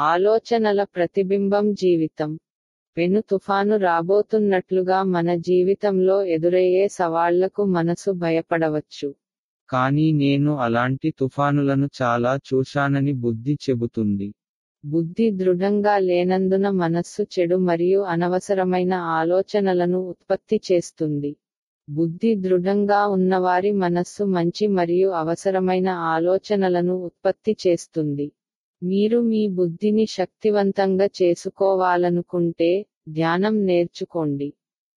ఆలోచనల ప్రతిబింబం జీవితం. పెను తుఫాను రాబోతున్నట్లుగా మన జీవితంలో ఎదురయ్యే సవాళ్ళకు మనసు భయపడవచ్చు. కానీ నేను అలాంటి తుఫానులను చాలా చూశానని బుద్ధి చెబుతుంది. బుద్ధి దృఢంగా లేనందున మనస్సు చెడు మరియు అనవసరమైన ఆలోచనలను ఉత్పత్తి చేస్తుంది. బుద్ధి దృఢంగా ఉన్నవారి మనస్సు మంచి మరియు అవసరమైన ఆలోచనలను ఉత్పత్తి చేస్తుంది. మీరు మీ బుద్ధిని శక్తివంతంగా చేసుకోవాలనుకుంటే ధ్యానం నేర్చుకోండి.